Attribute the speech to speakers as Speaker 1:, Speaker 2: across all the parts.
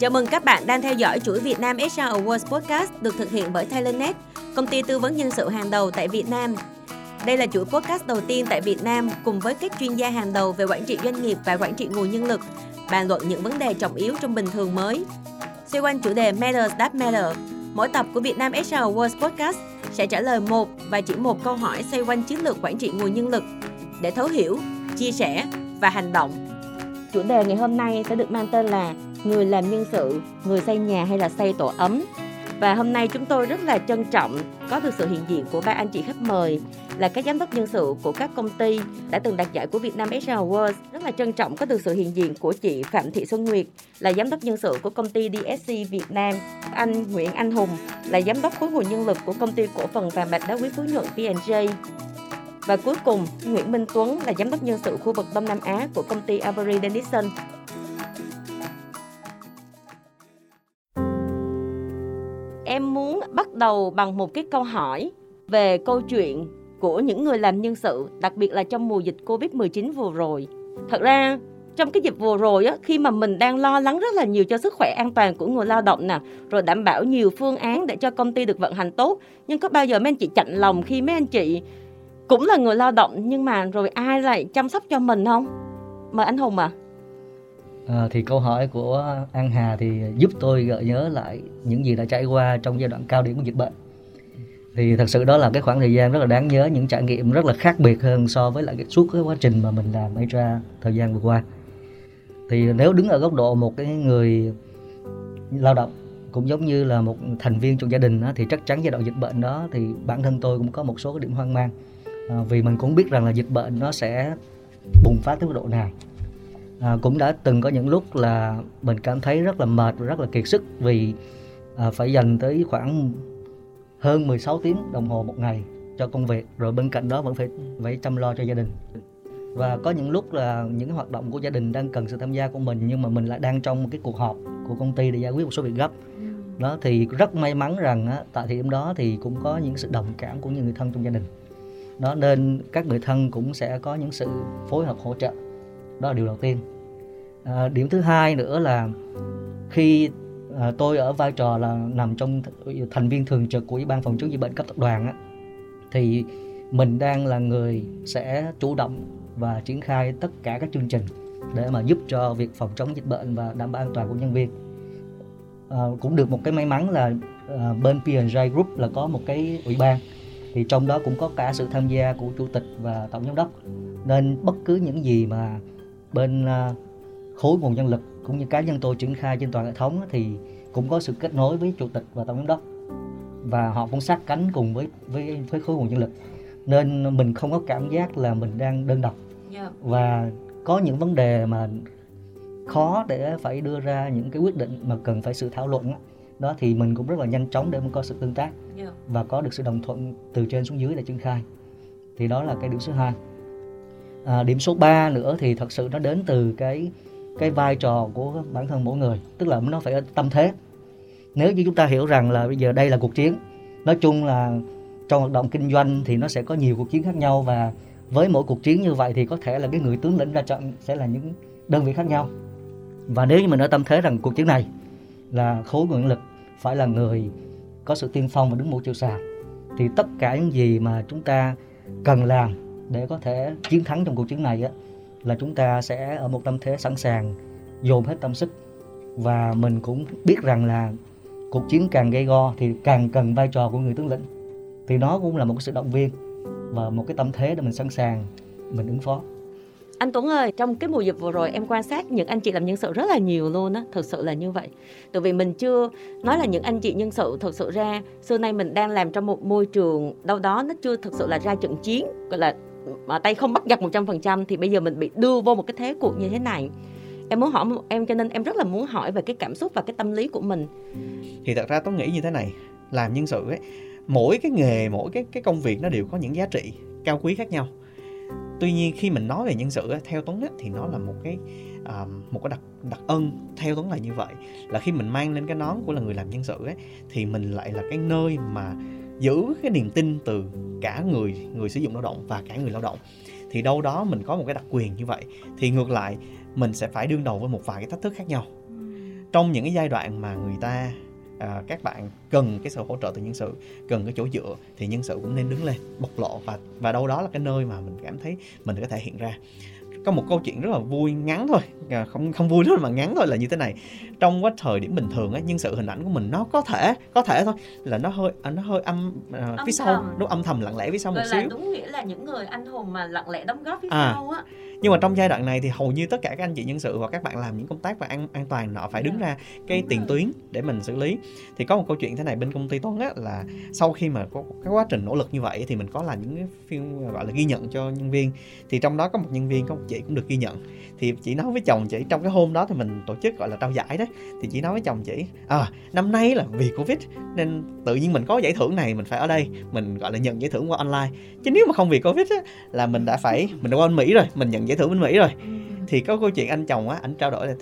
Speaker 1: Chào mừng các bạn đang theo dõi chuỗi Việt Nam HR Awards Podcast được thực hiện bởi ThailandNet, công ty tư vấn nhân sự hàng đầu tại Việt Nam. Đây là chuỗi podcast đầu tiên tại Việt Nam cùng với các chuyên gia hàng đầu về quản trị doanh nghiệp và quản trị nguồn nhân lực, bàn luận những vấn đề trọng yếu trong bình thường mới. Xoay quanh chủ đề Matters That Matter, mỗi tập của Việt Nam HR Awards Podcast sẽ trả lời một và chỉ một câu hỏi xoay quanh chiến lược quản trị nguồn nhân lực để thấu hiểu, chia sẻ và hành động. Chủ đề ngày hôm nay sẽ được mang tên là người làm nhân sự, người xây nhà hay là xây tổ ấm. Và hôm nay chúng tôi rất là trân trọng có được sự hiện diện của ba anh chị khách mời là các giám đốc nhân sự của các công ty đã từng đạt giải của Việt Nam HR Awards. Rất là trân trọng có được sự hiện diện của chị Phạm Thị Xuân Nguyệt là giám đốc nhân sự của công ty DSC Việt Nam. Anh Nguyễn Anh Hùng là giám đốc khối nguồn nhân lực của công ty cổ phần vàng bạc đá quý Phú Nhuận P&J. Và cuối cùng, Nguyễn Minh Tuấn là giám đốc nhân sự khu vực Đông Nam Á của công ty Avery Dennison. Em muốn bắt đầu bằng một cái câu hỏi về câu chuyện của những người làm nhân sự, đặc biệt là trong mùa dịch Covid-19 vừa rồi. Thật ra trong cái dịch vừa rồi á, khi mà mình đang lo lắng rất là nhiều cho sức khỏe an toàn của người lao động nè, rồi đảm bảo nhiều phương án để cho công ty được vận hành tốt, nhưng có bao giờ mấy anh chị chạnh lòng khi mấy anh chị cũng là người lao động nhưng mà rồi ai lại chăm sóc cho mình không? Mời anh Hùng ạ.
Speaker 2: À. À, thì câu hỏi của An Hà thì giúp tôi gợi nhớ lại những gì đã trải qua trong giai đoạn cao điểm của dịch bệnh thì thật sự đó là cái khoảng thời gian rất là đáng nhớ những trải nghiệm rất là khác biệt hơn so với lại cái suốt cái quá trình mà mình làm ra thời gian vừa qua. Thì nếu đứng ở góc độ một cái người lao động cũng giống như là một thành viên trong gia đình đó, thì chắc chắn giai đoạn dịch bệnh đó thì bản thân tôi cũng có một số cái điểm hoang mang. À, vì mình cũng biết rằng là dịch bệnh nó sẽ bùng phát tới mức độ nào. À, cũng đã từng có những lúc là mình cảm thấy rất là mệt và rất là kiệt sức vì à, phải dành tới khoảng hơn 16 tiếng đồng hồ một ngày cho công việc rồi bên cạnh đó vẫn phải phải chăm lo cho gia đình. Và có những lúc là những hoạt động của gia đình đang cần sự tham gia của mình nhưng mà mình lại đang trong một cái cuộc họp của công ty để giải quyết một số việc gấp. Đó thì rất may mắn rằng á, tại thời điểm đó thì cũng có những sự đồng cảm của những người thân trong gia đình. Đó nên các người thân cũng sẽ có những sự phối hợp hỗ trợ. Đó là điều đầu tiên. À, điểm thứ hai nữa là khi à, tôi ở vai trò là nằm trong thành viên thường trực của ủy ban phòng chống dịch bệnh cấp tập đoàn á, thì mình đang là người sẽ chủ động và triển khai tất cả các chương trình để mà giúp cho việc phòng chống dịch bệnh và đảm bảo an toàn của nhân viên. À, cũng được một cái may mắn là à, bên P&J Group là có một cái ủy ban. Thì trong đó cũng có cả sự tham gia của chủ tịch và tổng giám đốc. Nên bất cứ những gì mà bên à, khối nguồn nhân lực cũng như cá nhân tôi triển khai trên toàn hệ thống thì cũng có sự kết nối với chủ tịch và tổng giám đốc. Và họ cũng sát cánh cùng với với với khối nguồn nhân lực. Nên mình không có cảm giác là mình đang đơn độc. Yeah. và có những vấn đề mà khó để phải đưa ra những cái quyết định mà cần phải sự thảo luận đó, đó thì mình cũng rất là nhanh chóng để mình có sự tương tác. Yeah. và có được sự đồng thuận từ trên xuống dưới để triển khai. Thì đó là cái điểm số 2 à, điểm số 3 nữa thì thật sự nó đến từ cái cái vai trò của bản thân mỗi người tức là nó phải ở tâm thế. Nếu như chúng ta hiểu rằng là bây giờ đây là cuộc chiến nói chung là trong hoạt động kinh doanh thì nó sẽ có nhiều cuộc chiến khác nhau và với mỗi cuộc chiến như vậy thì có thể là cái người tướng lĩnh ra trận sẽ là những đơn vị khác nhau. Và nếu như mình ở tâm thế rằng cuộc chiến này là khối nguồn lực phải là người có sự tiên phong và đứng mũi chịu sào thì tất cả những gì mà chúng ta cần làm để có thể chiến thắng trong cuộc chiến này á, là chúng ta sẽ ở một tâm thế sẵn sàng dồn hết tâm sức. Và mình cũng biết rằng là cuộc chiến càng gây go thì càng cần vai trò của người tướng lĩnh. Thì đó cũng là một sự động viên và một cái tâm thế để mình sẵn sàng mình ứng phó.
Speaker 1: Anh Tuấn ơi, trong cái mùa dịch vừa rồi em quan sát những anh chị làm nhân sự rất là nhiều luôn á, thực sự là như vậy. Tại vì mình chưa nói là những anh chị nhân sự thực sự ra xưa nay mình đang làm trong một môi trường đâu đó nó chưa thực sự là ra trận chiến, gọi là mà tay không bắt giặc 100% thì bây giờ mình bị đưa vô một cái thế cuộc như thế này. Em muốn hỏi em cho nên em rất là muốn hỏi về cái cảm xúc và cái tâm lý của mình.
Speaker 3: Thì thật ra tôi nghĩ như thế này làm nhân sự ấy mỗi cái nghề mỗi cái cái công việc nó đều có những giá trị cao quý khác nhau. Tuy nhiên khi mình nói về nhân sự ấy, theo tuấn ấy, thì nó là một cái uh, một cái đặc đặc ân theo tuấn là như vậy. Là khi mình mang lên cái nón của là người làm nhân sự ấy thì mình lại là cái nơi mà giữ cái niềm tin từ cả người người sử dụng lao động và cả người lao động thì đâu đó mình có một cái đặc quyền như vậy. Thì ngược lại mình sẽ phải đương đầu với một vài cái thách thức khác nhau. Trong những cái giai đoạn mà người ta à, các bạn cần cái sự hỗ trợ từ nhân sự cần cái chỗ dựa thì nhân sự cũng nên đứng lên bộc lộ và và đâu đó là cái nơi mà mình cảm thấy mình có thể hiện ra có một câu chuyện rất là vui ngắn thôi. À, không không vui lắm mà ngắn thôi là như thế này. Trong quá thời điểm bình thường á nhân sự hình ảnh của mình nó có thể có thể thôi. Là nó hơi à, nó hơi âm, uh, phía sau nó âm thầm lặng lẽ phía sau một xíu.
Speaker 1: đúng nghĩa là những người anh hùng mà lặng lẽ đóng góp phía à, sau á.
Speaker 3: nhưng mà trong giai đoạn này thì hầu như tất cả các anh chị nhân sự và các bạn làm những công tác và an an toàn nọ phải đứng dạ. ra cái tiền tuyến để mình xử lý. Thì có một câu chuyện thế này bên công ty Tuấn á là sau khi mà có cái quá trình nỗ lực như vậy thì mình có làm những cái phim gọi là ghi nhận cho nhân viên. Thì trong đó có một nhân viên có một chị cũng được ghi nhận. Thì chị nói với chồng chị trong cái hôm đó thì mình tổ chức gọi là trao giải đấy thì chị nói với chồng chị à năm nay là vì covid nên tự nhiên mình có giải thưởng này mình phải ở đây mình gọi là nhận giải thưởng qua online. Chứ nếu mà không vì covid á là mình đã phải mình đã qua bên mỹ rồi mình nhận giải thưởng bên mỹ rồi. Ừ. thì có câu chuyện anh chồng á anh trao đổi là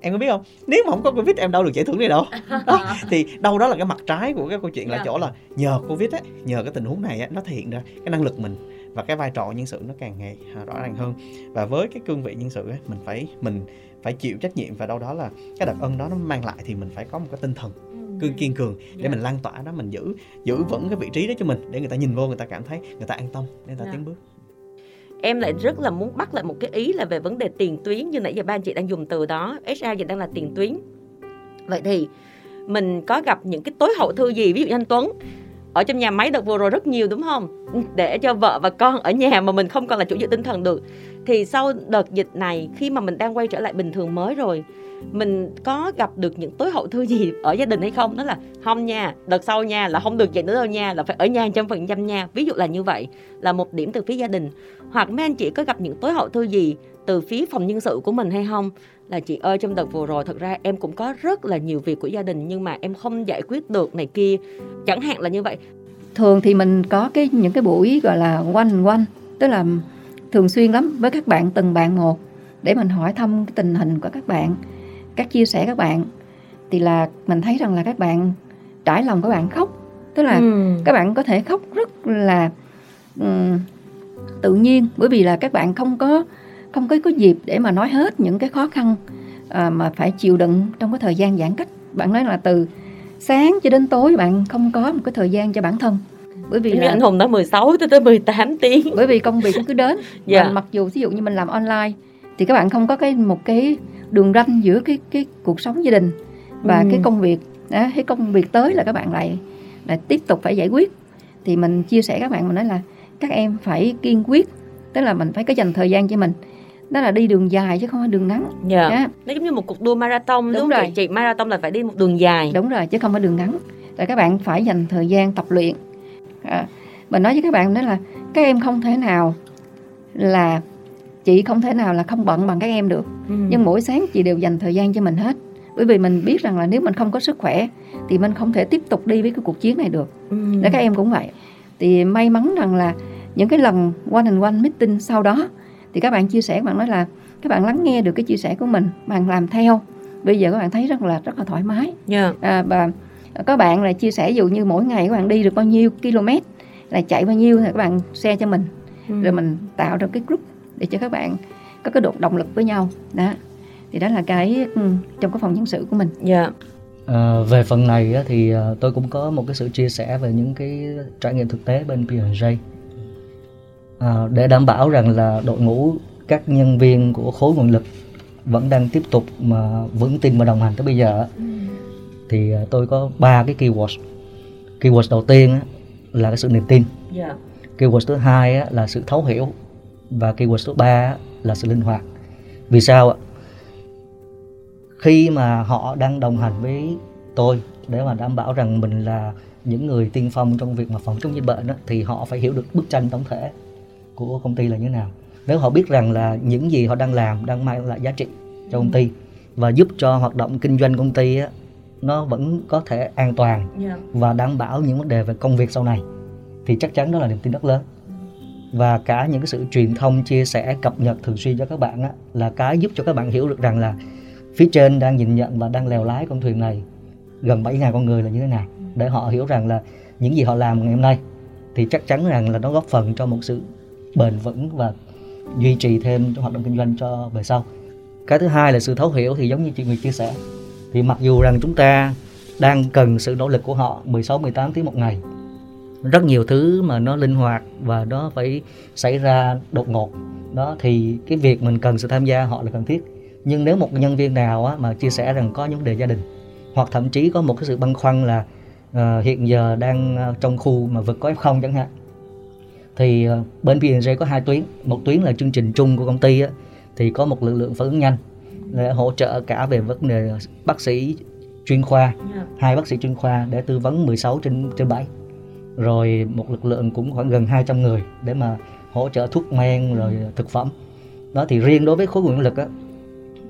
Speaker 3: em có biết không nếu mà không có covid em đâu được giải thưởng này đâu. Đó, thì đâu đó là cái mặt trái của cái câu chuyện là dạ. chỗ là nhờ covid á nhờ cái tình huống này á nó thể hiện ra cái năng lực mình và cái vai trò nhân sự nó càng ngày à, rõ ràng hơn và với cái cương vị nhân sự ấy, mình phải mình phải chịu trách nhiệm và đâu đó là cái đặc ân đó nó mang lại thì mình phải có một cái tinh thần ừ. cương kiên cường để yeah. mình lan tỏa đó mình giữ giữ vững cái vị trí đó cho mình để người ta nhìn vô người ta cảm thấy người ta an tâm để người ta yeah. tiến bước
Speaker 1: em lại rất là muốn bắt lại một cái ý là về vấn đề tiền tuyến như nãy giờ ba anh chị đang dùng từ đó HR giờ đang là tiền tuyến vậy thì mình có gặp những cái tối hậu thư gì ví dụ như anh Tuấn ở trong nhà máy đợt vừa rồi rất nhiều, đúng không? Để cho vợ và con ở nhà mà mình không còn là chủ dự tinh thần được. Thì sau đợt dịch này, khi mà mình đang quay trở lại bình thường mới rồi, mình có gặp được những tối hậu thư gì ở gia đình hay không? Đó là, không nha, đợt sau nha, là không được vậy nữa đâu nha, là phải ở nhà trăm phần trăm nha. Ví dụ là như vậy, là một điểm từ phía gia đình. Hoặc mấy anh chị có gặp những tối hậu thư gì từ phía phòng nhân sự của mình hay không? Là chị ơi trong đợt vừa rồi thật ra em cũng có rất là nhiều việc của gia đình nhưng mà em không giải quyết được này kia. Chẳng hạn là như vậy.
Speaker 4: Thường thì mình có cái những cái buổi gọi là quanh quanh tức là thường xuyên lắm với các bạn từng bạn một để mình hỏi thăm cái tình hình của các bạn các chia sẻ các bạn. Thì là mình thấy rằng là các bạn trải lòng các bạn khóc. Tức là ừ. các bạn có thể khóc rất là um, tự nhiên. Bởi vì là các bạn không có không có có dịp để mà nói hết những cái khó khăn à, mà phải chịu đựng trong cái thời gian giãn cách. Bạn nói là từ sáng cho đến tối bạn không có một cái thời gian cho bản thân.
Speaker 1: Bởi vì là anh hùng nói 16 tới tới 18 tiếng.
Speaker 4: Bởi vì công việc cứ đến. Dạ. và mặc dù ví dụ như mình làm online thì các bạn không có cái một cái đường ranh giữa cái cái cuộc sống gia đình và ừ. cái công việc đó, cái công việc tới là các bạn lại lại tiếp tục phải giải quyết. Thì mình chia sẻ các bạn mình nói là các em phải kiên quyết tức là mình phải có dành thời gian cho mình đó là đi đường dài chứ không phải đường ngắn.
Speaker 1: Dạ. Yeah. nó giống như một cuộc đua marathon đúng, đúng rồi. chị? chị marathon là phải đi một đường dài.
Speaker 4: Đúng rồi chứ không phải đường ngắn. Tại các bạn phải dành thời gian tập luyện. À, mình nói với các bạn đó là các em không thể nào là chị không thể nào là không bận bằng các em được. Ừ. nhưng mỗi sáng chị đều dành thời gian cho mình hết. Bởi vì mình biết rằng là nếu mình không có sức khỏe thì mình không thể tiếp tục đi với cái cuộc chiến này được. Ừ. để các em cũng vậy. Thì may mắn rằng là những cái lần one and one meeting sau đó thì các bạn chia sẻ các bạn nói là các bạn lắng nghe được cái chia sẻ của mình bạn làm theo bây giờ các bạn thấy rất là rất là thoải mái yeah. Dạ. à, và các bạn là chia sẻ dụ như mỗi ngày các bạn đi được bao nhiêu km là chạy bao nhiêu thì các bạn share cho mình ừ. rồi mình tạo ra cái group để cho các bạn có cái độ động lực với nhau đó thì đó là cái ừ, trong cái phòng nhân sự của mình
Speaker 1: dạ yeah.
Speaker 2: À, về phần này á, thì à, tôi cũng có một cái sự chia sẻ về những cái trải nghiệm thực tế bên P&J à, để đảm bảo rằng là đội ngũ các nhân viên của khối nguồn lực vẫn đang tiếp tục mà vững tin và đồng hành tới bây giờ ừ. thì à, tôi có ba cái keyword keyword đầu tiên là cái sự niềm tin yeah. Dạ. keyword thứ hai là sự thấu hiểu và keyword số 3 là sự linh hoạt vì sao ạ khi mà họ đang đồng hành với tôi để mà đảm bảo rằng mình là những người tiên phong trong việc mà phòng chống dịch bệnh đó, thì họ phải hiểu được bức tranh tổng thể của công ty là như thế nào nếu họ biết rằng là những gì họ đang làm đang mang lại giá trị cho công ty và giúp cho hoạt động kinh doanh công ty á, nó vẫn có thể an toàn yeah. Dạ. và đảm bảo những vấn đề về công việc sau này thì chắc chắn đó là niềm tin rất lớn và cả những cái sự truyền thông chia sẻ cập nhật thường xuyên cho các bạn á, là cái giúp cho các bạn hiểu được rằng là phía trên đang nhìn nhận và đang lèo lái con thuyền này gần 7.000 con người là như thế nào để họ hiểu rằng là những gì họ làm ngày hôm nay thì chắc chắn rằng là nó góp phần cho một sự bền vững và duy trì thêm hoạt động kinh doanh cho về sau. Cái thứ hai là sự thấu hiểu thì giống như chị Nguyệt chia sẻ thì mặc dù rằng chúng ta đang cần sự nỗ lực của họ 16 18 tiếng một ngày rất nhiều thứ mà nó linh hoạt và nó phải xảy ra đột ngột đó thì cái việc mình cần sự tham gia họ là cần thiết. Nhưng nếu một nhân viên nào á, mà chia sẻ rằng có những vấn đề gia đình hoặc thậm chí có một cái sự băn khoăn là uh, hiện giờ đang ờ, trong khu mà vực có f0 chẳng hạn thì uh, bên P&J có hai tuyến. Một tuyến là chương trình chung của công ty á, thì có một lực lượng phản ứng nhanh để hỗ trợ cả về vấn đề bác sĩ chuyên khoa hai bác sĩ chuyên khoa để tư vấn 16 trên trên 7 rồi một lực lượng cũng khoảng gần 200 người để mà hỗ trợ thuốc men rồi thực phẩm. Đó thì riêng đối với khối nguồn lực á,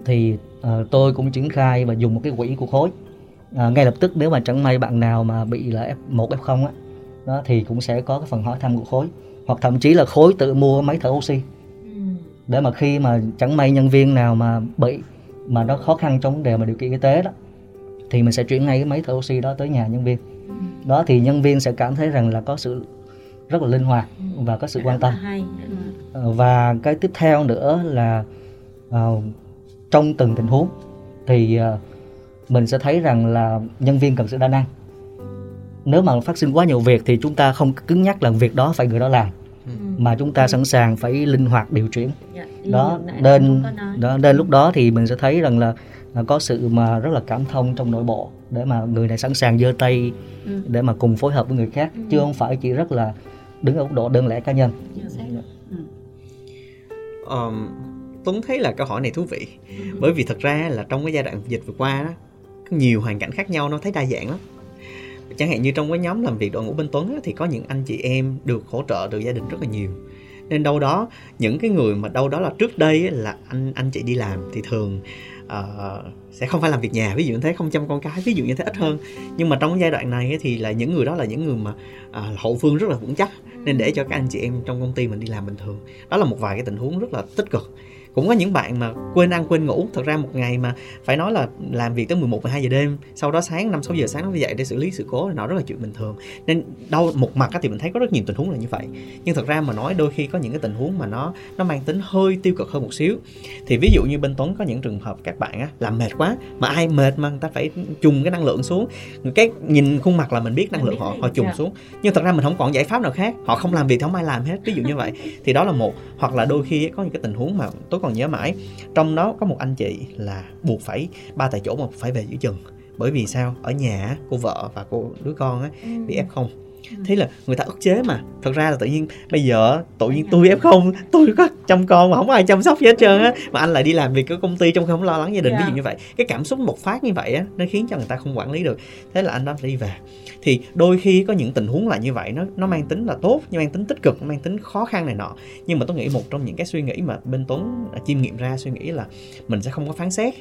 Speaker 2: thì uh, tôi cũng triển khai và dùng một cái quỹ của khối. Uh, ngay lập tức nếu mà chẳng may bạn nào mà bị là F1 F0 á đó thì cũng sẽ có cái phần hỏi thăm của khối hoặc thậm chí là khối tự mua máy thở oxy ừ. để mà khi mà chẳng may nhân viên nào mà bị mà nó khó khăn trong vấn đề mà điều kiện y tế đó thì mình sẽ chuyển ngay cái máy thở oxy đó tới nhà nhân viên ừ. đó thì nhân viên sẽ cảm thấy rằng là có sự rất là linh hoạt ừ. và có sự quan tâm ờ, và cái tiếp theo nữa là uh, trong từng tình huống thì uh, mình sẽ thấy rằng là nhân viên cần sự đa năng nếu mà phát sinh quá nhiều việc thì chúng ta không cứng nhắc là việc đó phải người đó làm. Mà chúng ta sẵn sàng phải linh hoạt điều chuyển. Dạ, đó nên đó nên lúc đó thì mình sẽ thấy rằng là có sự mà rất là cảm thông trong nội bộ để mà người này sẵn sàng giơ tay ừ. để mà cùng phối hợp với người khác ừ. chứ không phải chỉ rất là đứng ở góc độ đơn lẻ cá nhân.
Speaker 3: Um, Tuấn thấy là câu hỏi này thú vị bởi vì thật ra là trong cái giai đoạn dịch vừa qua đó nhiều hoàn cảnh khác nhau nó thấy đa dạng lắm chẳng hạn như trong cái nhóm làm việc đội ngũ bên Tuấn á, thì có những anh chị em được hỗ trợ từ gia đình rất là nhiều. Nên đâu đó những cái người mà đâu đó là trước đây là anh anh chị đi làm thì thường uh, sẽ không phải làm việc nhà ví dụ như thế không chăm con cái ví dụ như thế ít hơn. Nhưng mà trong cái giai đoạn này thì là những người đó là những người mà uh, hậu phương rất là vững chắc nên để cho các anh chị em trong công ty mình đi làm bình thường. Đó là một vài cái tình huống rất là tích cực cũng có những bạn mà quên ăn quên ngủ. Thật ra một ngày mà phải nói là làm việc tới 11 12 giờ đêm sau đó sáng 5 6 giờ sáng nó dậy để xử lý sự cố nó rất là chuyện bình thường. Nên đâu một mặt thì mình thấy có rất nhiều tình huống là như vậy. Nhưng thật ra mà nói đôi khi có những cái tình huống mà nó nó mang tính hơi tiêu cực hơn một xíu. Thì ví dụ như bên Tuấn có những trường hợp các bạn á làm mệt quá mà ai mệt mà người ta phải trùng cái năng lượng xuống. Cái nhìn khuôn mặt là mình biết năng lượng họ họ trùng dạ. xuống. Nhưng thật ra mình không còn giải pháp nào khác. Họ không làm việc thì không ai làm hết ví dụ như vậy. Thì đó là một. Hoặc là đôi khi có những cái tình huống mà tôi còn nhớ mãi. Trong đó có một anh chị là buộc phải ba tại chỗ mà phải về giữa chừng. Bởi vì sao? Ở nhà cô vợ và cô đứa con á bị f không. ừ. Thế là người ta ức chế mà. Thật ra là tự nhiên bây giờ tự nhiên tôi f không tôi có chăm con mà không ai chăm sóc gì hết trơn á. Mà anh lại đi làm việc cái công ty trong khi không lo lắng gia đình yeah. ví dụ như vậy. Cái cảm xúc một phát như vậy á nó khiến cho người ta không quản lý được. Thế là anh đó phải đi về. Thì đôi khi có những tình huống là như vậy nó nó mang tính là tốt nhưng mang tính tích cực mang tính khó khăn này nọ. Nhưng mà tôi nghĩ một trong những cái suy nghĩ mà bên tuấn chiêm nghiệm ra suy nghĩ là mình sẽ không có phán xét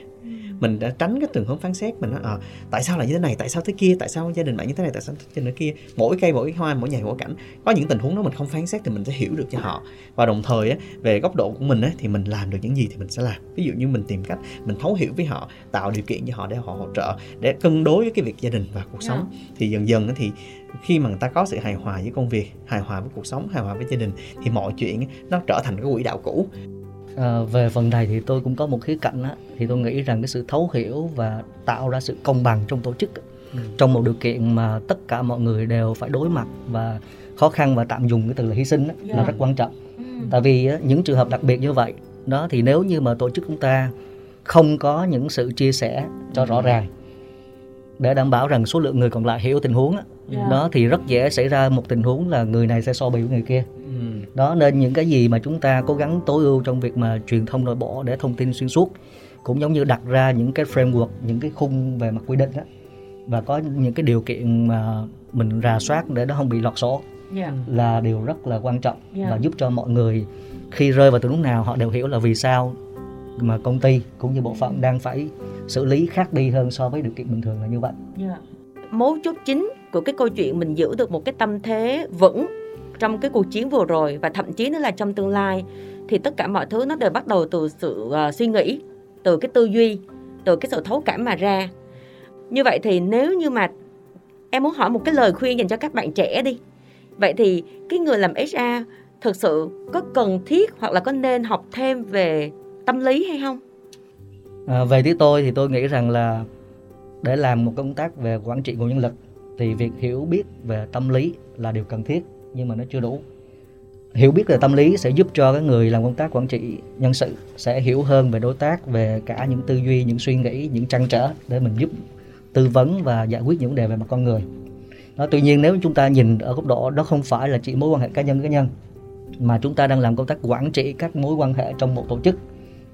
Speaker 3: mình đã tránh cái trường hướng phán xét mình nói à, tại sao là như thế này? Tại sao thế kia? Tại sao gia đình bạn như thế này? Tại sao gia đình kia? Mỗi cây mỗi hoa mỗi nhà mỗi cảnh. Có những tình huống đó mình không phán xét thì mình sẽ hiểu được cho họ. Và đồng thời á, về góc độ của mình á, thì mình làm được những gì thì mình sẽ làm. Ví dụ như mình tìm cách mình thấu hiểu với họ tạo điều kiện cho họ để họ hỗ trợ để cân đối với cái việc gia đình và cuộc sống. Yeah. Dạ. thì dần dần thì khi mà người ta có sự hài hòa với công việc hài hòa với cuộc sống hài hòa với gia đình thì mọi chuyện nó trở thành cái quỹ đạo cũ
Speaker 2: à, về phần này thì tôi cũng có một khía cạnh á, thì tôi nghĩ rằng cái sự thấu hiểu và tạo ra sự công bằng trong tổ chức ừ. trong một điều kiện mà tất cả mọi người đều phải đối mặt và khó khăn và tạm dùng cái từ là hy sinh á, yeah. là dạ. rất quan trọng ừ. tại vì á, những trường hợp đặc biệt như vậy đó thì nếu như mà tổ chức chúng ta không có những sự chia sẻ cho rõ ràng để đảm bảo rằng số lượng người còn lại hiểu tình huống á, yeah. Dạ. đó thì rất dễ xảy ra một tình huống là người này sẽ so bì với người kia ừ. đó nên những cái gì mà chúng ta cố gắng tối ưu trong việc mà truyền thông nội bộ để thông tin xuyên suốt cũng giống như đặt ra những cái framework những cái khung về mặt quy định đó và có những cái điều kiện mà mình rà soát để nó không bị lọt sổ yeah. Dạ. là điều rất là quan trọng yeah. Dạ. và giúp cho mọi người khi rơi vào tình huống nào họ đều hiểu là vì sao mà công ty cũng như bộ phận đang phải xử lý khác đi hơn so với điều kiện bình thường là như vậy.
Speaker 1: Yeah. Mấu chốt chính của cái câu chuyện mình giữ được một cái tâm thế vững trong cái cuộc chiến vừa rồi và thậm chí nó là trong tương lai thì tất cả mọi thứ nó đều bắt đầu từ sự uh, suy nghĩ từ cái tư duy từ cái sự thấu cảm mà ra. Như vậy thì nếu như mà em muốn hỏi một cái lời khuyên dành cho các bạn trẻ đi. Vậy thì cái người làm HR thực sự có cần thiết hoặc là có nên học thêm về tâm lý hay không?
Speaker 2: À, về phía tôi thì tôi nghĩ rằng là để làm một công tác về quản trị nguồn nhân lực thì việc hiểu biết về tâm lý là điều cần thiết nhưng mà nó chưa đủ. Hiểu biết về tâm lý sẽ giúp cho cái người làm công tác quản trị nhân sự sẽ hiểu hơn về đối tác về cả những tư duy những suy nghĩ những trăn trở để mình giúp tư vấn và giải quyết những vấn đề về mặt con người. Đó, tuy nhiên nếu chúng ta nhìn ở góc độ đó không phải là chỉ mối quan hệ cá nhân cá nhân mà chúng ta đang làm công tác quản trị các mối quan hệ trong một tổ chức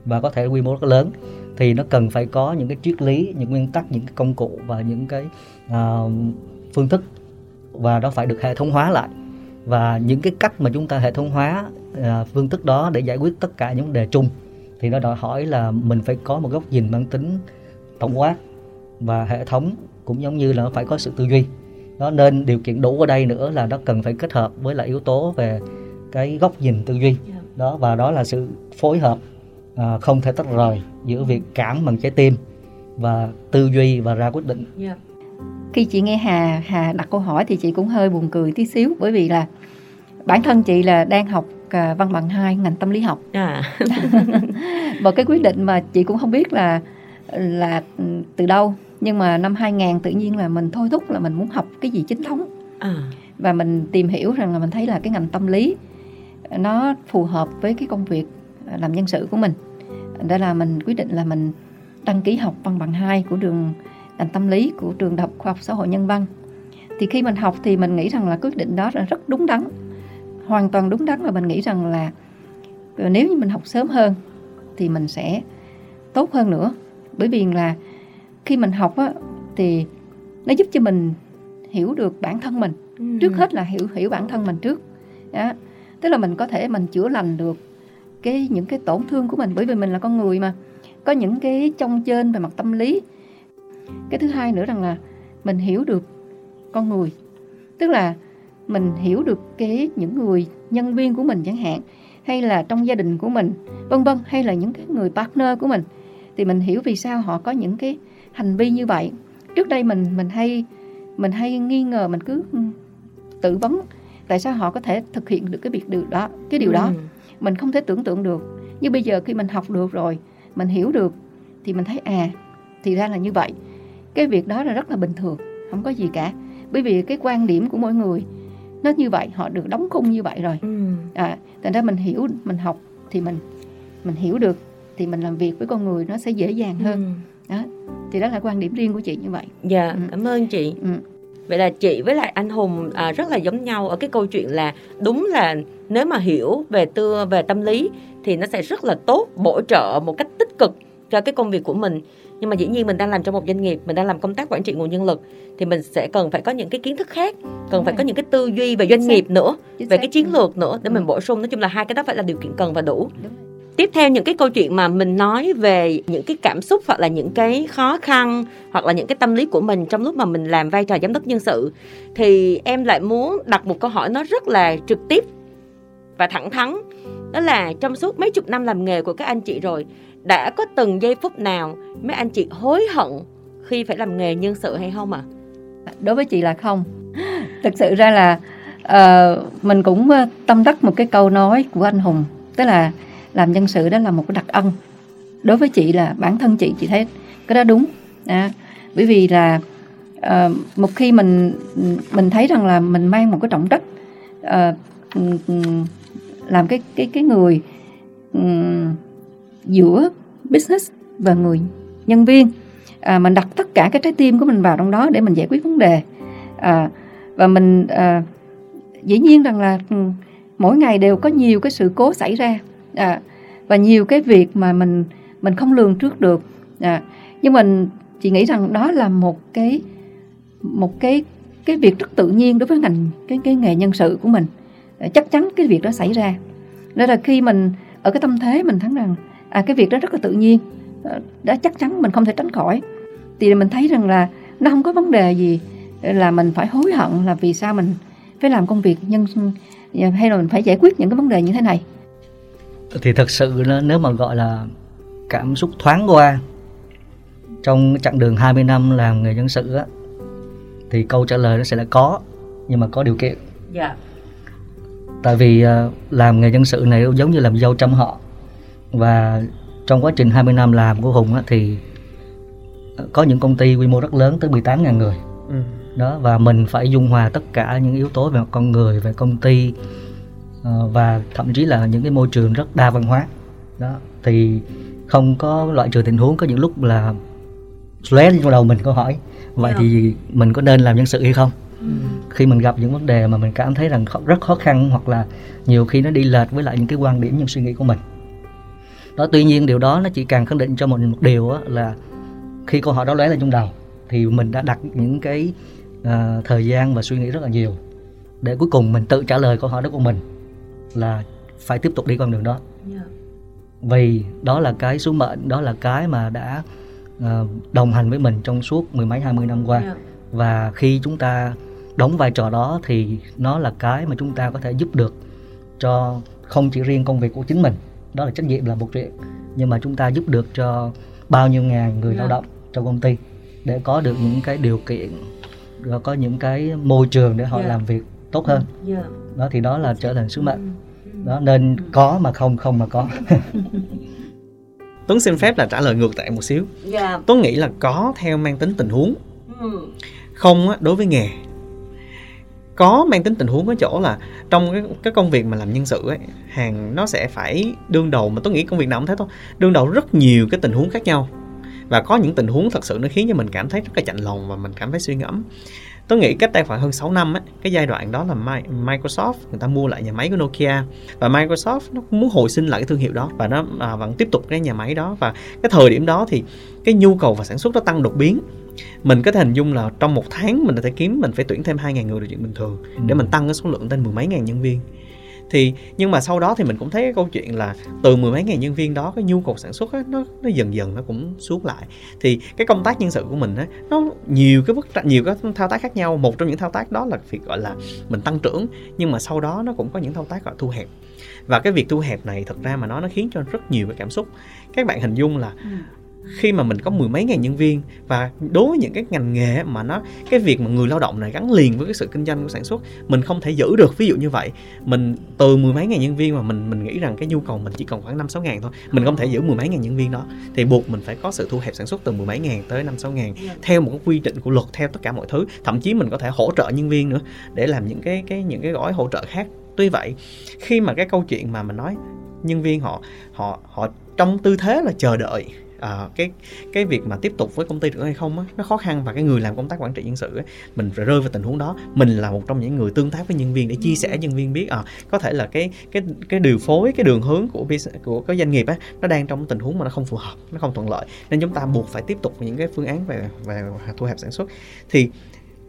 Speaker 2: và có thể quy mô rất lớn thì nó cần phải có những cái triết lý những nguyên tắc những cái công cụ và những cái uh, phương thức và nó phải được hệ thống hóa lại và những cái cách mà chúng ta hệ thống hóa uh, phương thức đó để giải quyết tất cả những vấn đề chung thì nó đòi hỏi là mình phải có một góc nhìn mang tính tổng quát và hệ thống cũng giống như là phải có sự tư duy nó nên điều kiện đủ ở đây nữa là nó cần phải kết hợp với lại yếu tố về cái góc nhìn tư duy dạ. đó và đó là sự phối hợp à, không thể tách rời giữa việc cảm bằng trái tim và tư duy và ra quyết định. Yeah.
Speaker 4: Khi chị nghe Hà Hà đặt câu hỏi thì chị cũng hơi buồn cười tí xíu bởi vì là bản thân chị là đang học à, văn bằng 2 ngành tâm lý học. À. một cái quyết định mà chị cũng không biết là là từ đâu nhưng mà năm 2000 tự nhiên là mình thôi thúc là mình muốn học cái gì chính thống. À. Và mình tìm hiểu rằng là mình thấy là cái ngành tâm lý nó phù hợp với cái công việc làm nhân sự của mình đó là mình quyết định là mình đăng ký học văn bằng 2 của trường ngành tâm lý của trường đại học khoa học xã hội nhân văn thì khi mình học thì mình nghĩ rằng là quyết định đó là rất đúng đắn hoàn toàn đúng đắn và mình nghĩ rằng là nếu như mình học sớm hơn thì mình sẽ tốt hơn nữa bởi vì là khi mình học á, thì nó giúp cho mình hiểu được bản thân mình ừ. trước hết là hiểu hiểu bản thân mình trước đó. tức là mình có thể mình chữa lành được cái những cái tổn thương của mình bởi vì mình là con người mà có những cái trong trên về mặt tâm lý cái thứ hai nữa rằng là mình hiểu được con người. Tức là mình hiểu được cái những người nhân viên của mình chẳng hạn hay là trong gia đình của mình vân vân hay là những cái người partner của mình thì mình hiểu vì sao họ có những cái hành vi như vậy. Trước đây mình mình hay mình hay nghi ngờ mình cứ tự vấn tại sao họ có thể thực hiện được cái việc điều đó cái điều đó. Ừ. Mình không thể tưởng tượng được. Nhưng bây giờ khi mình học được rồi mình hiểu được thì mình thấy à thì ra là như vậy cái việc đó là rất là bình thường không có gì cả. Bởi vì cái quan điểm của mỗi người nó như vậy họ được đóng khung như vậy rồi. Ừ. à thành ra mình hiểu mình học thì mình mình hiểu được thì mình làm việc với con người nó sẽ dễ dàng hơn. Ừ. đó thì đó là quan điểm riêng của chị như vậy.
Speaker 1: Dạ ừ. cảm ơn chị. Ừ. Vậy là chị với lại anh hùng à, rất là giống nhau ở cái câu chuyện là đúng là nếu mà hiểu về tư về tâm lý thì nó sẽ rất là tốt bổ trợ một cách tích cực cho cái công việc của mình nhưng mà dĩ nhiên mình đang làm trong một doanh nghiệp mình đang làm công tác quản trị nguồn nhân lực thì mình sẽ cần phải có những cái kiến thức khác cần phải có những cái tư duy về doanh nghiệp nữa về cái chiến lược nữa để mình bổ sung. Nói chung là hai cái đó phải là điều kiện cần và đủ. Tiếp theo những cái câu chuyện mà mình nói về những cái cảm xúc hoặc là những cái khó khăn hoặc là những cái tâm lý của mình trong lúc mà mình làm vai trò giám đốc nhân sự thì em lại muốn đặt một câu hỏi nó rất là trực tiếp và thẳng thắn. Đó là trong suốt mấy chục năm làm nghề của các anh chị rồi đã có từng giây phút nào mấy anh chị hối hận khi phải làm nghề nhân sự hay không ạ?
Speaker 4: À? đối với chị là không. Thực sự ra là uh, mình cũng ờ, tâm đắc một cái câu nói của anh hùng tức là làm nhân sự đó là một cái đặc ân. Đối với chị là bản thân chị chị thấy cái đó đúng. À, bởi vì là uh, một khi mình mình thấy rằng là mình mang một cái trọng trách uh, làm cái cái cái người um, giữa business và người nhân viên. À, mình đặt tất cả cái trái tim của mình vào trong đó để mình giải quyết vấn đề. À, và mình à, dĩ nhiên rằng là ừ, mỗi ngày đều có nhiều cái sự cố xảy ra. À, và nhiều cái việc mà mình mình không lường trước được. À, nhưng mình chị nghĩ rằng đó là một cái một cái cái việc rất tự nhiên đối với ngành cái cái nghề nhân sự của mình. À, chắc chắn cái việc đó xảy ra. Nên là khi mình ở cái tâm thế mình thấy rằng à cái việc đó rất là tự nhiên. À, đã chắc chắn mình không thể tránh khỏi. Thì mình thấy rằng là nó không có vấn đề gì là mình phải hối hận là vì sao mình phải làm công việc nhân hay là mình phải giải quyết những cái vấn đề như thế này.
Speaker 2: Thì thật sự nếu mà gọi là cảm xúc thoáng qua trong chặng đường 20 năm làm nghề nhân sự á thì câu trả lời nó sẽ là có nhưng mà có điều kiện.
Speaker 1: Dạ.
Speaker 2: Tại vì uh, làm nghề nhân sự này giống như làm dâu trăm họ và trong quá trình 20 năm làm của Hùng á, thì có những công ty quy mô rất lớn tới 18.000 người ừ. đó và mình phải dung hòa tất cả những yếu tố về con người về công ty uh, và thậm chí là những cái môi trường rất đa văn hóa đó thì không có loại trừ tình huống có những lúc là lóe trong đầu mình câu hỏi vậy yeah. thì mình có nên làm nhân sự hay không ừ. khi mình gặp những vấn đề mà mình cảm thấy rằng rất khó khăn hoặc là nhiều khi nó đi lệch với lại những cái quan điểm những suy nghĩ của mình đó tuy nhiên điều đó nó chỉ càng khẳng định cho mình một điều là khi câu hỏi đó lóe lên trong đầu thì mình đã đặt những cái uh, thời gian và suy nghĩ rất là nhiều để cuối cùng mình tự trả lời câu hỏi đó của mình là phải tiếp tục đi con đường đó yeah. vì đó là cái số mệnh đó là cái mà đã uh, đồng hành với mình trong suốt mười mấy hai mươi năm qua yeah. và khi chúng ta đóng vai trò đó thì nó là cái mà chúng ta có thể giúp được cho không chỉ riêng công việc của chính mình đó là trách nhiệm là một chuyện nhưng mà chúng ta giúp được cho bao nhiêu ngàn người lao động trong công ty để có được những cái điều kiện và có những cái môi trường để họ yeah. làm việc tốt hơn yeah. đó thì đó là trở thành sứ mệnh ừ. đó nên có mà không không mà có
Speaker 3: Tuấn xin phép là trả lời ngược lại một xíu yeah. Tuấn nghĩ là có theo mang tính tình huống ừ. không á, đối với nghề có mang tính tình huống ở chỗ là trong cái, cái công việc mà làm nhân sự ấy hàng nó sẽ phải đương đầu mà tôi nghĩ công việc nào cũng thế thôi đương đầu rất nhiều cái tình huống khác nhau. Và có những tình huống thật sự nó khiến cho mình cảm thấy rất là chạnh lòng và mình cảm thấy suy ngẫm. Tôi nghĩ cách đây khoảng hơn 6 năm ấy, cái giai đoạn đó là Microsoft người ta mua lại nhà máy của Nokia. Và Microsoft nó muốn hồi sinh lại cái thương hiệu đó và nó à, vẫn tiếp tục cái nhà máy đó. Và cái thời điểm đó thì cái nhu cầu và sản xuất nó tăng đột biến mình có thể hình dung là trong một tháng mình có thể kiếm mình phải tuyển thêm 2.000 người là chuyện bình thường. Ừ. để mình tăng cái số lượng lên mười mấy ngàn nhân viên. Thì nhưng mà sau đó thì mình cũng thấy cái câu chuyện là từ mười mấy ngàn nhân viên đó cái nhu cầu sản xuất á, nó nó dần dần nó cũng xuống lại. Thì cái công tác nhân sự của mình á, nó nhiều cái bức nhiều cái thao tác khác nhau. Một trong những thao tác đó là việc gọi là mình tăng trưởng nhưng mà sau đó nó cũng có những thao tác gọi thu hẹp. Và cái việc thu hẹp này thật ra mà nó nó khiến cho rất nhiều cái cảm xúc. Các bạn hình dung là ừ khi mà mình có mười mấy ngàn nhân viên và đối với những cái ngành nghề mà nó cái việc mà người lao động này gắn liền với cái sự kinh doanh của sản xuất mình không thể giữ được. Ví dụ như vậy mình từ mười mấy ngàn nhân viên mà mình mình nghĩ rằng cái nhu cầu mình chỉ còn khoảng năm sáu ngàn thôi mình không thể giữ mười mấy ngàn nhân viên đó thì buộc mình phải có sự thu hẹp sản xuất từ mười mấy ngàn tới năm sáu ngàn dạ. theo một cái quy định của luật theo tất cả mọi thứ. Thậm chí mình có thể hỗ trợ nhân viên nữa để làm những cái cái những cái gói hỗ trợ khác. Tuy vậy khi mà cái câu chuyện mà mình nói nhân viên họ họ họ trong tư thế là chờ đợi uh, cái cái việc mà tiếp tục với công ty được hay không á nó khó khăn và cái người làm công tác quản trị nhân sự á mình phải rơi vào tình huống đó. Mình là một trong những người tương tác với nhân viên để chia sẻ nhân viên biết à có thể là cái cái cái điều phối cái đường hướng của của cái doanh nghiệp á nó đang trong tình huống mà nó không phù hợp nó không thuận lợi. Nên chúng ta buộc phải tiếp tục những cái phương án về về thu hẹp sản xuất. Thì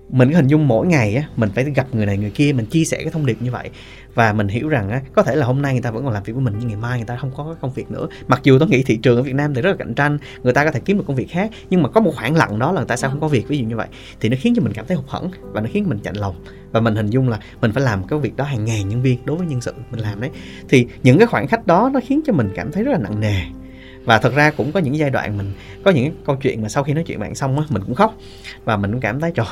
Speaker 3: mình hình dung mỗi ngày á, mình phải gặp người này người kia, mình chia sẻ cái thông điệp như vậy. Và mình hiểu rằng á, có thể là hôm nay người ta vẫn còn làm việc với mình, nhưng ngày mai người ta không có công việc nữa. Mặc dù tôi nghĩ thị trường ở Việt Nam thì rất là cạnh tranh, người ta có thể kiếm được công việc khác, nhưng mà có một khoảng lặng đó là người ta sao không có việc, ví dụ như vậy. Thì nó khiến cho mình cảm thấy hụt hẫng và nó khiến mình chạnh lòng. Và mình hình dung là mình phải làm cái việc đó hàng ngàn nhân viên đối với nhân sự mình làm đấy. Thì những cái khoảng khách đó nó khiến cho mình cảm thấy rất là nặng nề. Và thật ra cũng có những giai đoạn mình, có những câu chuyện mà sau khi nói chuyện bạn xong á, mình cũng khóc và mình cũng cảm thấy trời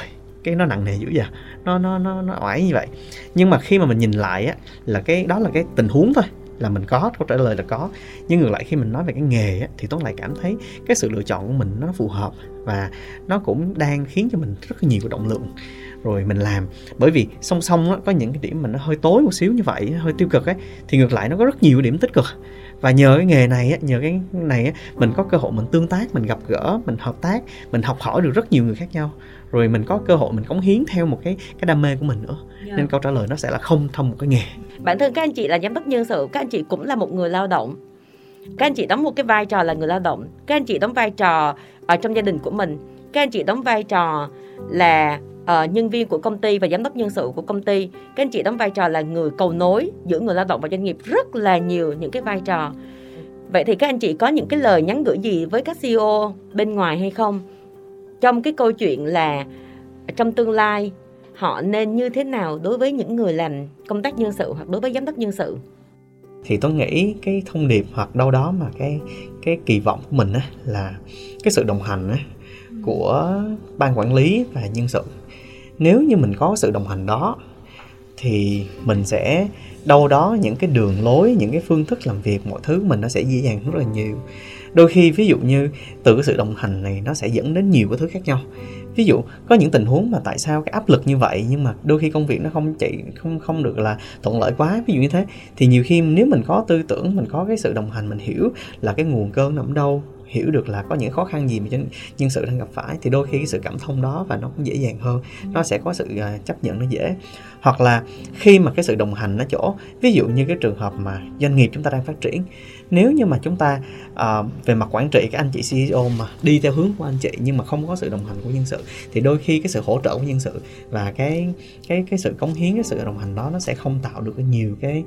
Speaker 3: cái nó nặng nề dữ vậy? Nó nó nó nó oải như vậy. Nhưng mà khi mà mình nhìn lại á là cái đó là cái tình huống thôi là mình có câu trả lời là có. Nhưng ngược lại khi mình nói về cái nghề á, thì tôi lại cảm thấy cái sự lựa chọn của mình nó phù hợp và nó cũng đang khiến cho mình rất là nhiều cái động lượng rồi mình làm. Bởi vì song song á, có những cái điểm mà nó hơi tối một xíu như vậy hơi tiêu cực ấy thì ngược lại nó có rất nhiều điểm tích cực và nhờ cái nghề này nhờ cái này mình có cơ hội mình tương tác mình gặp gỡ mình hợp tác mình học hỏi được rất nhiều người khác nhau. Rồi mình có cơ hội mình cống hiến theo một cái cái đam mê của mình nữa. Yeah. Dạ. nên câu trả lời nó sẽ là không thông một cái nghề.
Speaker 1: Bản thân các anh chị là giám đốc nhân sự các anh chị cũng là một người lao động. Các anh chị đóng một cái vai trò là người lao động. Các anh chị đóng vai trò ở trong gia đình của mình. Các anh chị đóng vai trò là uh, nhân viên của công ty và giám đốc nhân sự của công ty. Các anh chị đóng vai trò là người cầu nối giữa người lao động và doanh nghiệp rất là nhiều những cái vai trò. Vậy thì các anh chị có những cái lời nhắn gửi gì với các CEO bên ngoài hay không? Trong cái câu chuyện là trong tương lai họ nên như thế nào đối với những người làm công tác nhân sự hoặc đối với giám đốc nhân sự?
Speaker 3: Thì tôi nghĩ cái thông điệp hoặc đâu đó mà cái cái kỳ vọng của mình á là cái sự đồng hành á của ban quản lý và nhân sự nếu như mình có sự đồng hành đó, thì mình sẽ đâu đó những cái đường lối, những cái phương thức làm việc, mọi thứ mình nó sẽ dễ dàng rất là nhiều. Đôi khi, ví dụ như từ cái sự đồng hành này nó sẽ dẫn đến nhiều cái thứ khác nhau. Ví dụ, có những tình huống mà tại sao cái áp lực như vậy, nhưng mà đôi khi công việc nó không chạy, không không được là thuận lợi quá, ví dụ như thế, thì nhiều khi nếu mình có tư tưởng, mình có cái sự đồng hành, mình hiểu là cái nguồn cơn nằm đâu hiểu được là có những khó khăn gì mà nhân, nhân sự đang gặp phải thì đôi khi cái sự cảm thông đó và nó cũng dễ dàng hơn. Nó sẽ có sự uh, chấp nhận nó dễ. Hoặc là khi mà cái sự đồng hành ở chỗ ví dụ như cái trường hợp mà doanh nghiệp chúng ta đang phát triển nếu như mà chúng ta uh, về mặt quản trị các anh chị CEO mà đi theo hướng của anh chị nhưng mà không có sự đồng hành của nhân sự thì đôi khi cái sự hỗ trợ của nhân sự và cái cái cái sự cống hiến cái sự đồng hành đó nó sẽ không tạo được nhiều cái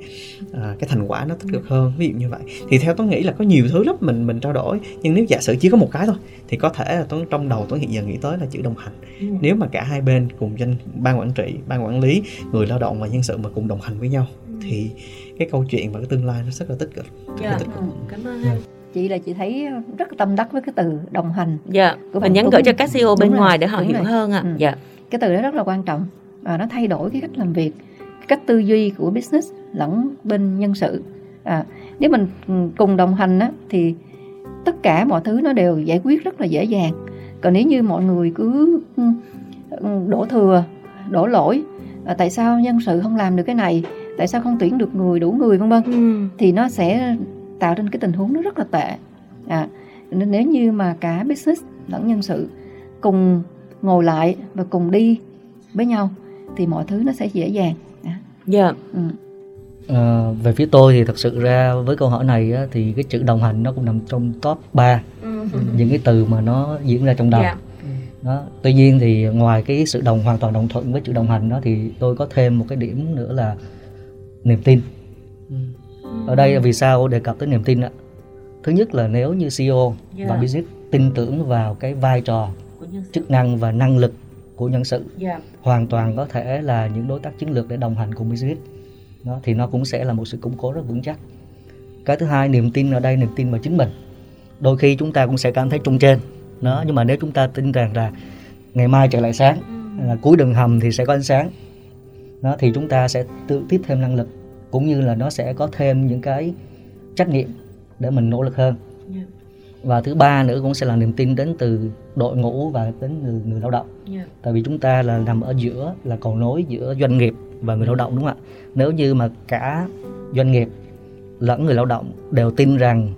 Speaker 3: uh, cái thành quả nó tích cực hơn ví dụ như vậy thì theo tôi nghĩ là có nhiều thứ lắm mình mình trao đổi nhưng nếu giả sử chỉ có một cái thôi thì có thể là tôi trong đầu tôi hiện giờ nghĩ tới là chữ đồng hành ừ. nếu mà cả hai bên cùng danh ban quản trị ban quản lý người lao động và nhân sự mà cùng đồng hành với nhau ừ. thì cái câu chuyện và cái tương lai nó rất là tích cực
Speaker 1: dạ.
Speaker 3: yeah. tích
Speaker 1: cực. Ừ, cảm ơn anh
Speaker 4: chị là chị thấy rất là tâm đắc với cái từ đồng hành
Speaker 1: dạ và nhắn gửi cho các CEO bên ngoài để họ hiểu
Speaker 4: rồi.
Speaker 1: hơn ạ à. ừ. dạ
Speaker 4: cái từ đó rất là quan trọng và nó thay đổi cái cách làm việc cái cách tư duy của business lẫn bên nhân sự à, nếu mình cùng đồng hành á, thì tất cả mọi thứ nó đều giải quyết rất là dễ dàng còn nếu như mọi người cứ đổ thừa đổ lỗi à, tại sao nhân sự không làm được cái này tại sao không tuyển được người đủ người vân vân ừ. thì nó sẽ tạo ra cái tình huống nó rất là tệ à, nên nếu như mà cả business lẫn nhân sự cùng ngồi lại và cùng đi với nhau thì mọi thứ nó sẽ dễ dàng
Speaker 1: à. dạ yeah. ừ.
Speaker 2: à, về phía tôi thì thật sự ra với câu hỏi này á, thì cái chữ đồng hành nó cũng nằm trong top 3 ừ. những cái từ mà nó diễn ra trong đầu yeah. Dạ. đó tuy nhiên thì ngoài cái sự đồng hoàn toàn đồng thuận với chữ đồng hành đó thì tôi có thêm một cái điểm nữa là niềm tin ừ. ở đây vì sao đề cập tới niềm tin ạ thứ nhất là nếu như CEO yeah. và dạ. business tin tưởng vào cái vai trò chức năng và năng lực của nhân sự yeah. Dạ. hoàn toàn có thể là những đối tác chiến lược để đồng hành cùng business đó, thì nó cũng sẽ là một sự củng cố rất vững chắc cái thứ hai niềm tin ở đây niềm tin vào chính mình đôi khi chúng ta cũng sẽ cảm thấy trung trên đó nhưng mà nếu chúng ta tin rằng là ngày mai trở lại sáng ừ. là cuối đường hầm thì sẽ có ánh sáng đó thì chúng ta sẽ tự tiếp thêm năng lực cũng như là nó sẽ có thêm những cái trách nhiệm để mình nỗ lực hơn yeah. và thứ ba nữa cũng sẽ là niềm tin đến từ đội ngũ và đến người, người lao động yeah. tại vì chúng ta là nằm ở giữa là cầu nối giữa doanh nghiệp và người lao động đúng không ạ nếu như mà cả doanh nghiệp lẫn người lao động đều tin rằng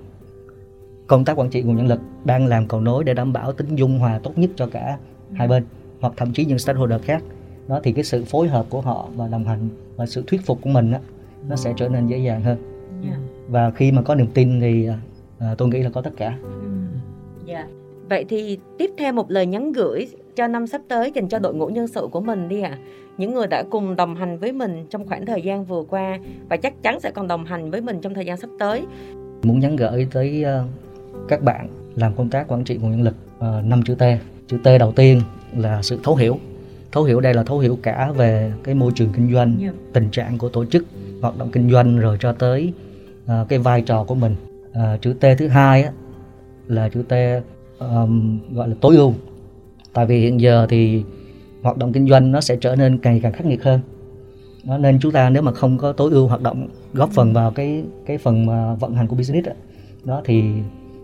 Speaker 2: công tác quản trị nguồn nhân lực đang làm cầu nối để đảm bảo tính dung hòa tốt nhất cho cả hai bên hoặc thậm chí những stakeholder khác đó thì cái sự phối hợp của họ và đồng hành và sự thuyết phục của mình á nó sẽ trở nên dễ dàng hơn yeah. Dạ. và khi mà có niềm tin thì à, à, tôi nghĩ là có tất cả
Speaker 1: yeah. Dạ. vậy thì tiếp theo một lời nhắn gửi cho năm sắp tới dành cho đội ngũ nhân sự của mình đi ạ à. những người đã cùng đồng hành với mình trong khoảng thời gian vừa qua và chắc chắn sẽ còn đồng hành với mình trong thời gian sắp tới
Speaker 2: muốn nhắn gửi tới uh, các bạn làm công tác quản trị nguồn nhân lực uh, năm chữ T chữ T đầu tiên là sự thấu hiểu thấu hiểu đây là thấu hiểu cả về cái môi trường kinh doanh yeah. Dạ. tình trạng của tổ chức hoạt động kinh doanh rồi cho tới uh, cái vai trò của mình uh, chữ T thứ hai á, là chữ T um, gọi là tối ưu tại vì hiện giờ thì hoạt động kinh doanh nó sẽ trở nên càng càng khắc nghiệt hơn đó, nên chúng ta nếu mà không có tối ưu hoạt động góp phần vào cái cái phần mà vận hành của business đó, đó thì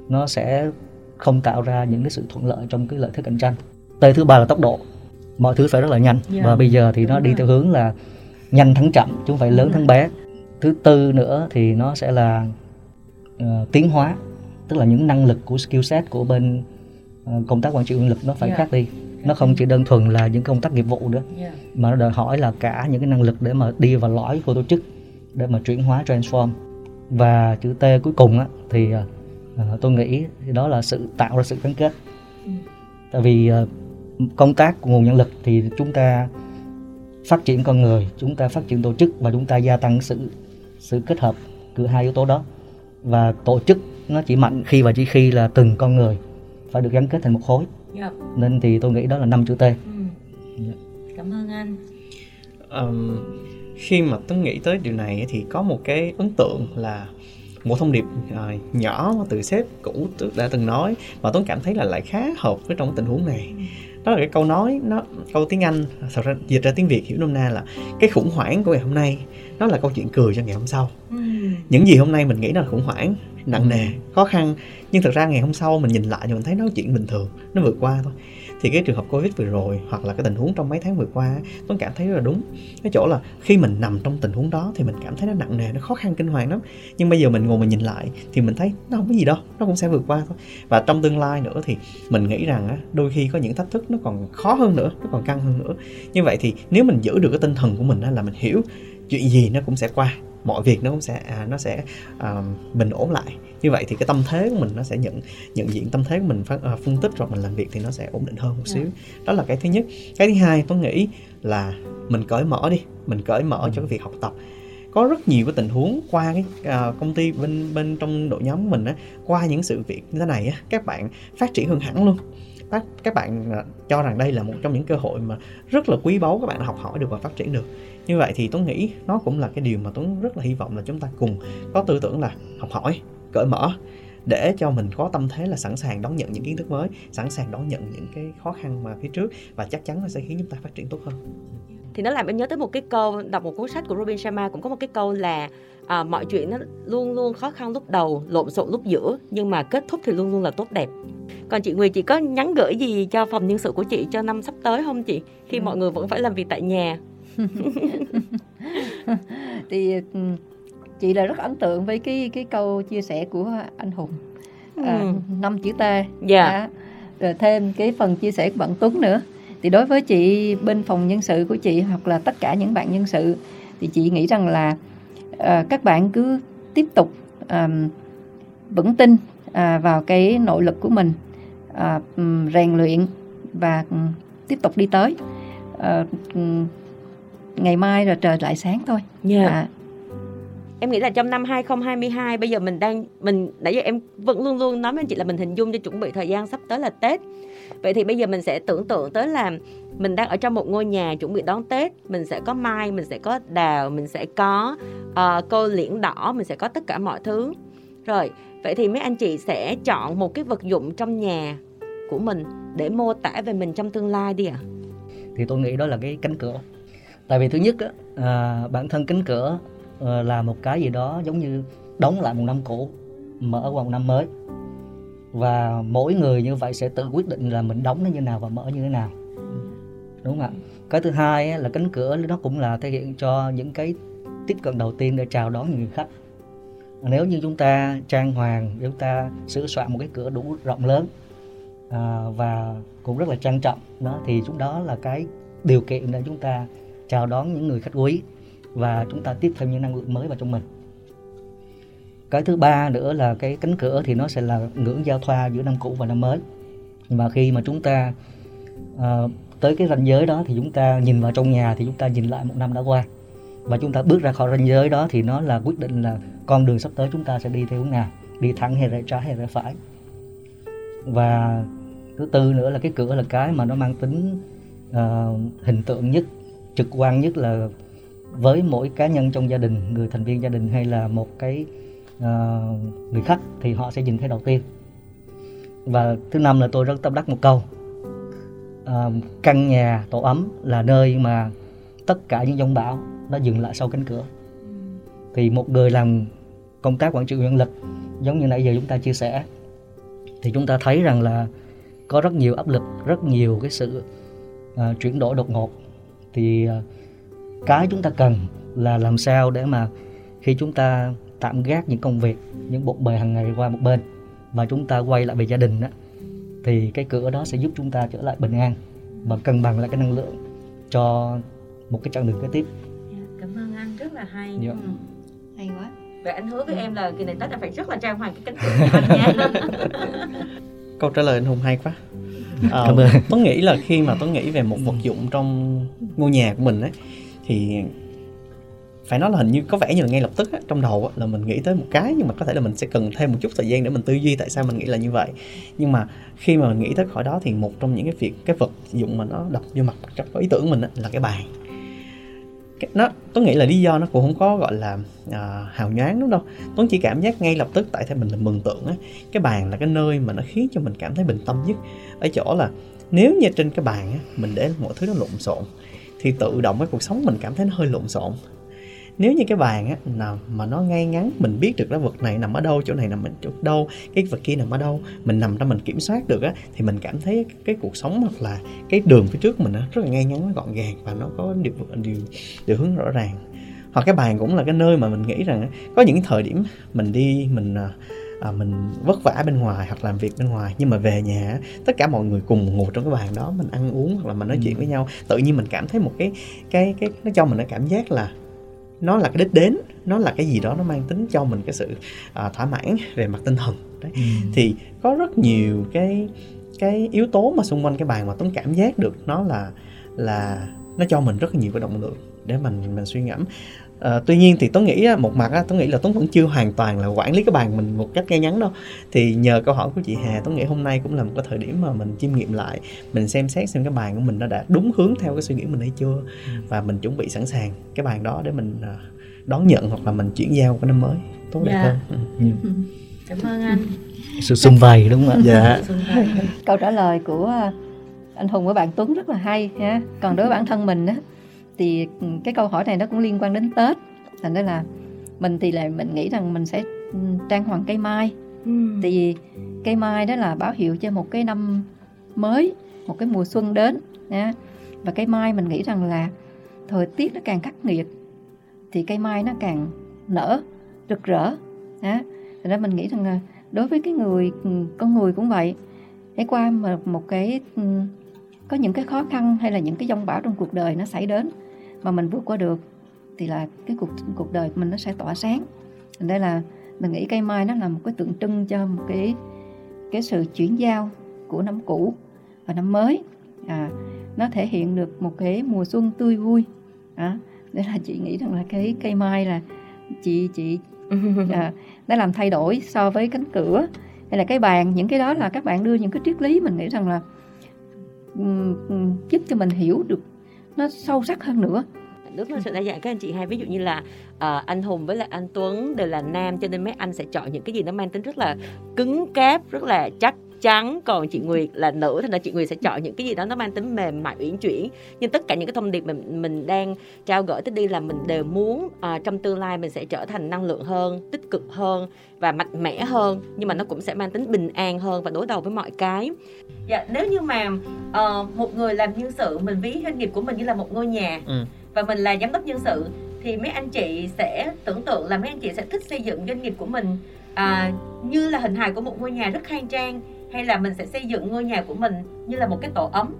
Speaker 2: nó sẽ không tạo ra những cái sự thuận lợi trong cái lợi thế cạnh tranh. T thứ ba là tốc độ mọi thứ phải rất là nhanh yeah. Dạ. và bây giờ thì nó đi theo hướng là nhanh thắng chậm chứ không phải lớn thắng bé thứ tư nữa thì nó sẽ là uh, tiến hóa tức là những năng lực của skill set của bên uh, công tác quản trị nhân lực nó phải yeah. Dạ. khác đi nó không chỉ đơn thuần là những công tác nghiệp vụ nữa yeah. Dạ. mà nó đòi hỏi là cả những cái năng lực để mà đi vào lõi của tổ chức để mà chuyển hóa transform và chữ T cuối cùng á, thì uh, tôi nghĩ đó là sự tạo ra sự gắn kết ừ. tại vì uh, công tác của nguồn nhân lực thì chúng ta phát triển con người chúng ta phát triển tổ chức và chúng ta gia tăng sự sự kết hợp của hai yếu tố đó và tổ chức nó chỉ mạnh khi và chỉ khi là từng con người phải được gắn kết thành một khối yeah. Dạ. nên thì tôi nghĩ đó là năm chữ T ừ.
Speaker 1: yeah. cảm ơn anh
Speaker 3: um, khi mà tôi nghĩ tới điều này thì có một cái ấn tượng là một thông điệp uh, nhỏ từ sếp cũ đã từng nói và tôi cảm thấy là lại khá hợp với trong tình huống này đó là cái câu nói nó câu tiếng anh thật ra dịch ra tiếng việt hiểu nôm na là cái khủng hoảng của ngày hôm nay nó là câu chuyện cười cho ngày hôm sau. Những gì hôm nay mình nghĩ nó là khủng hoảng nặng nề khó khăn nhưng thật ra ngày hôm sau mình nhìn lại thì mình thấy nó chuyện bình thường nó vượt qua thôi thì cái trường hợp covid vừa rồi hoặc là cái tình huống trong mấy tháng vừa qua tôi cảm thấy rất là đúng. Cái chỗ là khi mình nằm trong tình huống đó thì mình cảm thấy nó nặng nề nó khó khăn kinh hoàng lắm. Nhưng bây giờ mình ngồi mình nhìn lại thì mình thấy nó không có gì đâu nó cũng sẽ vượt qua thôi. Và trong tương lai nữa thì mình nghĩ rằng đôi khi có những thách thức nó còn khó hơn nữa nó còn căng hơn nữa. Như vậy thì nếu mình giữ được cái tinh thần của mình là mình hiểu chuyện gì nó cũng sẽ qua mọi việc nó cũng sẽ à, nó sẽ à, bình ổn lại như vậy thì cái tâm thế của mình nó sẽ nhận nhận diện tâm thế của mình phân, à, phân tích rồi mình làm việc thì nó sẽ ổn định hơn một xíu. Đó là cái thứ nhất. Cái thứ hai tôi nghĩ là mình cởi mở đi mình cởi mở cho cái việc học tập. Có rất nhiều cái tình huống qua cái à, công ty bên bên trong đội nhóm mình á qua những sự việc như thế này á các bạn phát triển hơn hẳn luôn. Các các bạn à, cho rằng đây là một trong những cơ hội mà rất là quý báu các bạn học hỏi được và phát triển được. Như vậy thì tôi nghĩ nó cũng là cái điều mà tôi rất là hy vọng là chúng ta cùng có tư tưởng là học hỏi cởi mở để cho mình có tâm thế là sẵn sàng đón nhận những kiến thức mới sẵn sàng đón nhận những cái khó khăn mà phía trước và chắc chắn nó sẽ khiến chúng ta phát triển tốt hơn.
Speaker 1: Thì nó làm em nhớ tới một cái câu đọc một cuốn sách của Robin Sharma cũng có một cái câu là à, mọi chuyện nó luôn luôn khó khăn lúc đầu lộn xộn lúc giữa nhưng mà kết thúc thì luôn luôn là tốt đẹp. Còn chị Nguyệt chị có nhắn gửi gì cho phòng nhân sự của chị cho năm sắp tới không chị? Khi ừ. mọi người vẫn phải làm việc tại nhà.
Speaker 4: Thì ừ, chị là rất ấn tượng với cái cái câu chia sẻ của anh Hùng à, ừ. năm chữ T
Speaker 1: dạ à,
Speaker 4: rồi thêm cái phần chia sẻ của bạn Tuấn nữa thì đối với chị bên phòng nhân sự của chị hoặc là tất cả những bạn nhân sự thì chị nghĩ rằng là uh, các bạn cứ tiếp tục um, vững tin uh, vào cái nội lực của mình uh, rèn luyện và tiếp tục đi tới um, ngày mai rồi trời lại sáng thôi.
Speaker 1: Yeah. Dạ. À, em nghĩ là trong năm 2022 bây giờ mình đang mình nãy giờ em vẫn luôn luôn nói với anh chị là mình hình dung cho chuẩn bị thời gian sắp tới là Tết. Vậy thì bây giờ mình sẽ tưởng tượng tới là mình đang ở trong một ngôi nhà chuẩn bị đón Tết, mình sẽ có mai, mình sẽ có đào, mình sẽ có uh, cô liễn đỏ, mình sẽ có tất cả mọi thứ. Rồi, vậy thì mấy anh chị sẽ chọn một cái vật dụng trong nhà của mình để mô tả về mình trong tương lai đi ạ. À?
Speaker 2: Thì tôi nghĩ đó là cái cánh cửa tại vì thứ nhất á, à, bản thân cánh cửa Ờ, là một cái gì đó giống như đóng lại một năm cũ mở qua một năm mới. Và mỗi người như vậy sẽ tự quyết định là mình đóng nó như nào và mở như thế nào. Đúng không ạ? Cái thứ hai là cánh cửa nó cũng là thể hiện cho những cái tiếp cận đầu tiên để chào đón những người khách. Nếu như chúng ta trang hoàng chúng ta sửa soạn một cái cửa đủ rộng lớn à, và cũng rất là trang trọng đó thì chúng đó là cái điều kiện để chúng ta chào đón những người khách quý và chúng ta tiếp thêm những năng lượng mới vào trong mình. Cái thứ ba nữa là cái cánh cửa thì nó sẽ là ngưỡng giao thoa giữa năm cũ và năm mới. Và khi mà chúng ta uh, tới cái ranh giới đó thì chúng ta nhìn vào trong nhà thì chúng ta nhìn lại một năm đã qua. Và chúng ta bước ra khỏi ranh giới đó thì nó là quyết định là con đường sắp tới chúng ta sẽ đi theo hướng nào đi thẳng hay rẽ trái hay rẽ phải. Và thứ tư nữa là cái cửa là cái mà nó mang tính uh, hình tượng nhất trực quan nhất là với mỗi cá nhân trong gia đình người thành viên gia đình hay là một cái uh, người khách thì họ sẽ nhìn thấy đầu tiên. Và thứ năm là tôi rất tâm đắc một câu uh, căn nhà tổ ấm là nơi mà tất cả những dông bão nó dừng lại sau cánh cửa. Thì một người làm công tác quản trị nhân lực giống như nãy giờ chúng ta chia sẻ thì chúng ta thấy rằng là có rất nhiều áp lực rất nhiều cái sự uh, chuyển đổi đột ngột. Thì uh, cái chúng ta cần là làm sao để mà khi chúng ta tạm gác những công việc những bộn bề hàng ngày qua một bên và chúng ta quay lại về gia đình đó thì cái cửa đó sẽ giúp chúng ta trở lại bình an và cân bằng lại cái năng lượng cho một cái chặng đường kế tiếp.
Speaker 1: Dạ, cảm ơn anh rất là hay.
Speaker 2: Yeah.
Speaker 1: Ừ. Hay quá. Vậy anh hứa với em là kỳ này Tết là phải rất là trang hoàng cái cánh cửa của anh nha.
Speaker 3: Câu trả lời anh Hùng hay quá à, tôi nghĩ là khi mà tôi nghĩ về một vật dụng trong ngôi nhà của mình ấy thì phải nói là hình như có vẻ như là ngay lập tức á, trong đầu á, là mình nghĩ tới một cái nhưng mà có thể là mình sẽ cần thêm một chút thời gian để mình tư duy tại sao mình nghĩ là như vậy. Nhưng mà khi mà mình nghĩ tới khỏi đó thì một trong những cái việc cái vật dụng mà nó đập vô mặt trong ý tưởng mình á, là cái bàn. Nó tôi nghĩ là lý do nó cũng không có gọi là à, hào nhoáng đúng đâu. Tôi chỉ cảm giác ngay lập tức tại theo mình là mừng tượng á cái bàn là cái nơi mà nó khiến cho mình cảm thấy bình tâm nhất. Ở chỗ là nếu như trên cái bàn á, mình để mọi thứ nó lộn xộn thì tự động cái cuộc sống mình cảm thấy nó hơi lộn xộn. Nếu như cái bàn á nào mà nó ngay ngắn, mình biết được cái vật này nằm ở đâu, chỗ này nằm ở chỗ đâu, cái vật kia nằm ở đâu, mình nằm ra mình kiểm soát được á, thì mình cảm thấy cái cuộc sống hoặc là cái đường phía trước mình nó rất là ngay ngắn gọn gàng và nó có điều điều điều hướng rõ ràng. Hoặc cái bàn cũng là cái nơi mà mình nghĩ rằng có những thời điểm mình đi, mình à, à, mình vất vả bên ngoài hoặc làm việc bên ngoài nhưng mà về nhà tất cả mọi người cùng ngồi trong cái bàn đó mình ăn uống hoặc là mình nói chuyện với nhau tự nhiên mình cảm thấy một cái cái cái nó cho mình cái cảm giác là nó là cái đích đến nó là cái gì đó nó mang tính cho mình cái sự à, thỏa mãn về mặt tinh thần. Đấy. Ừ. thì có rất nhiều cái cái yếu tố mà xung quanh cái bàn mà tuấn cảm giác được nó là là nó cho mình rất là nhiều cái động lực để mình mình suy ngẫm À, tuy nhiên thì tôi nghĩ một mặt tôi nghĩ là Tuấn vẫn chưa hoàn toàn là quản lý cái bàn mình một cách ngay ngắn đâu. Thì nhờ câu hỏi của chị Hà tôi nghĩ hôm nay cũng là một cái thời điểm mà mình chiêm nghiệm lại mình xem xét xem cái bàn của mình nó đã đúng hướng theo cái suy nghĩ mình hay chưa. Và mình chuẩn bị sẵn sàng cái bàn đó để mình à, đón nhận hoặc là mình chuyển giao cái năm mới. Tốt đẹp dạ. hơn.
Speaker 1: Ừ. ừ. cảm ơn anh.
Speaker 2: Sự xung vầy đúng không ạ?
Speaker 3: Dạ.
Speaker 4: Câu trả lời của anh Hùng với bạn Tuấn rất là hay ha còn đối với bản thân mình á thì cái câu hỏi này nó cũng liên quan đến Tết. Thành ra là mình thì lại mình nghĩ rằng mình sẽ trang hoàng cây mai. Ừ. tại vì cây mai đó là báo hiệu cho một cái năm mới một cái mùa xuân đến nha. Và cây mai mình nghĩ rằng là thời tiết nó càng khắc nghiệt thì cây mai nó càng nở rực rỡ ha thành ra mình nghĩ rằng là đối với cái người con người cũng vậy. Hãy qua mà một cái có những cái khó khăn hay là những cái dông bão trong cuộc đời nó xảy đến mà mình vượt qua được thì là cái cuộc cuộc đời của mình nó sẽ tỏa sáng. Đây là mình nghĩ cây mai nó là một cái tượng trưng cho một cái cái sự chuyển giao của năm cũ và năm mới. À, nó thể hiện được một cái mùa xuân tươi vui. À, đây là chị nghĩ rằng là cái cây mai là chị chị à, nó làm thay đổi so với cánh cửa. Hay là cái bàn những cái đó là các bạn đưa những cái triết lý mình nghĩ rằng là um, giúp cho mình hiểu được nó sâu sắc hơn nữa.
Speaker 1: Rất là sự đa dạng các anh chị hai ví dụ như là uh, anh Hùng với lại anh Tuấn đều là nam cho nên mấy anh sẽ chọn những cái gì nó mang tính rất là cứng cáp rất là chắc chắn còn chị Nguyệt là nữ thì là chị Nguyệt sẽ chọn những cái gì đó nó mang tính mềm mại uyển chuyển. Nhưng tất cả những cái thông điệp mình mình đang trao gửi tới đi là mình đều muốn à, trong tương lai mình sẽ trở thành năng lượng hơn tích cực hơn và mạnh mẽ hơn nhưng mà nó cũng sẽ mang tính bình an hơn và đối đầu với mọi cái. Dạ nếu như mà uh, một người làm nhân sự mình ví doanh nghiệp của mình như là một ngôi nhà ừ. và mình là giám đốc nhân sự thì mấy anh chị sẽ tưởng tượng là mấy anh chị sẽ thích xây dựng doanh nghiệp của mình à, như là hình hài của một ngôi nhà rất khang trang hay là mình sẽ xây dựng ngôi nhà của mình như là một cái tổ ấm?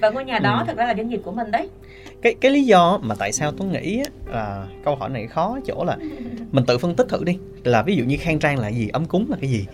Speaker 1: Và ngôi nhà đó ừ. thật ra là doanh nghiệp của mình đấy.
Speaker 3: Cái cái lý do mà tại sao tôi nghĩ là câu hỏi này khó chỗ là mình tự phân tích thử đi. Là ví dụ như khang trang là gì ấm cúng là cái gì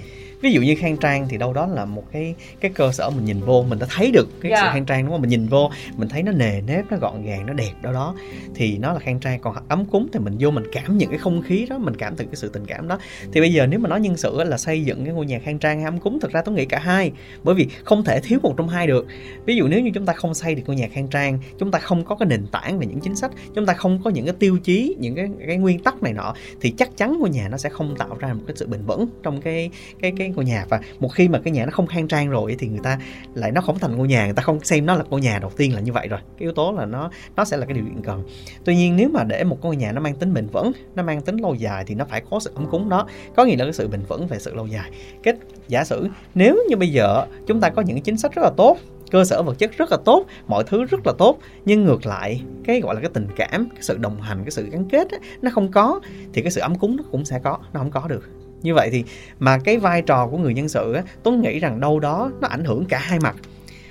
Speaker 3: ví dụ như khang trang thì đâu đó là một cái cái cơ sở mình nhìn vô mình đã thấy được cái yeah. sự dạ. khang trang đúng không mình nhìn vô mình thấy nó nề nếp nó gọn gàng nó đẹp đâu đó thì nó là khang trang còn ấm cúng thì mình vô mình cảm những cái không khí đó mình cảm từ cái sự tình cảm đó thì bây giờ nếu mà nói nhân sự là xây dựng cái ngôi nhà khang trang hay ấm cúng thực ra tôi nghĩ cả hai bởi vì không thể thiếu một trong hai được ví dụ nếu như chúng ta không xây được ngôi nhà khang trang chúng ta không có cái nền tảng về những chính sách chúng ta không có những cái tiêu chí những cái cái nguyên tắc này nọ thì chắc chắn ngôi nhà nó sẽ không tạo ra một cái sự bền vững trong cái cái cái ngôi nhà và một khi mà cái nhà nó không khang trang rồi thì người ta lại nó không thành ngôi nhà người ta không xem nó là ngôi nhà đầu tiên là như vậy rồi. Cái yếu tố là nó nó sẽ là cái điều kiện cần. Tuy nhiên nếu mà để một ngôi nhà nó mang tính bền vững nó mang tính lâu dài thì nó phải có sự ấm cúng đó. Có nghĩa là cái sự bền vững về sự lâu dài. Kết giả sử nếu như bây giờ chúng ta có những chính sách rất là tốt cơ sở vật chất rất là tốt mọi thứ rất là tốt nhưng ngược lại cái gọi là cái tình cảm cái sự đồng hành cái sự gắn kết ấy, nó không có thì cái sự ấm cúng nó cũng sẽ có nó không có được như vậy thì mà cái vai trò của người nhân sự á tôi nghĩ rằng đâu đó nó ảnh hưởng cả hai mặt.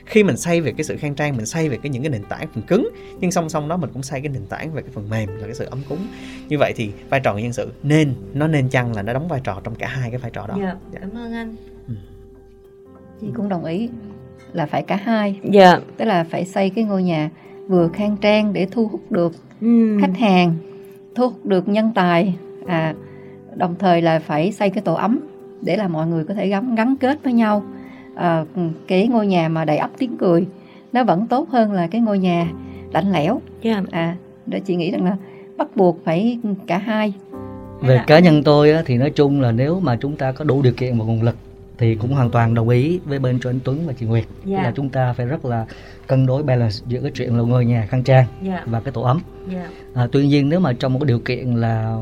Speaker 3: Khi mình xây về cái sự khang trang mình xây về cái những cái nền tảng phần cứng nhưng song song đó mình cũng xây cái nền tảng về cái phần mềm là cái sự ấm cúng. Như vậy thì vai trò người nhân sự nên nó nên chăng là nó đóng vai trò trong cả hai cái vai trò đó?
Speaker 1: Dạ, dạ. cảm ơn anh. Ừ.
Speaker 4: chị cũng đồng ý là phải cả hai.
Speaker 1: Dạ.
Speaker 4: Tức là phải xây cái ngôi nhà vừa khang trang để thu hút được ừ. khách hàng thu hút được nhân tài. À đồng thời là phải xây cái tổ ấm để là mọi người có thể gắn gắn kết với nhau à, cái ngôi nhà mà đầy ắp tiếng cười nó vẫn tốt hơn là cái ngôi nhà lạnh lẽo
Speaker 1: yeah.
Speaker 4: Dạ. à để chị nghĩ rằng là bắt buộc phải cả hai
Speaker 2: về cá nhân tôi á, thì nói chung là nếu mà chúng ta có đủ điều kiện và nguồn lực thì cũng hoàn toàn đồng ý với bên cho anh Tuấn và chị Nguyệt
Speaker 1: Dạ.
Speaker 2: yeah. là chúng ta phải rất là cân đối balance giữa cái chuyện là ngôi nhà khang trang
Speaker 1: dạ
Speaker 2: và cái tổ ấm
Speaker 1: dạ
Speaker 2: à, tuy nhiên nếu mà trong một cái điều kiện là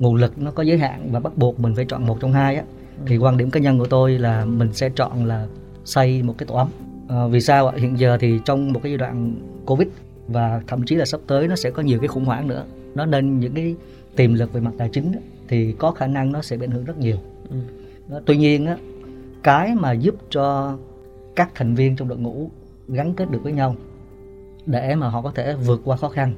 Speaker 2: nguồn lực nó có giới hạn và bắt buộc mình phải chọn một trong hai á. Thì quan điểm cá nhân của tôi là mình sẽ chọn là xây một cái tổ ấm. À, vì sao ạ? Hiện giờ thì trong một cái giai đoạn covid và thậm chí là sắp tới nó sẽ có nhiều cái khủng hoảng nữa. Nó nên những cái tiềm lực về mặt tài chính á, thì có khả năng nó sẽ bị ảnh hưởng rất nhiều.
Speaker 3: Ừ.
Speaker 2: tuy nhiên á cái mà giúp cho các thành viên trong đội ngũ gắn kết được với nhau để mà họ có thể vượt qua khó khăn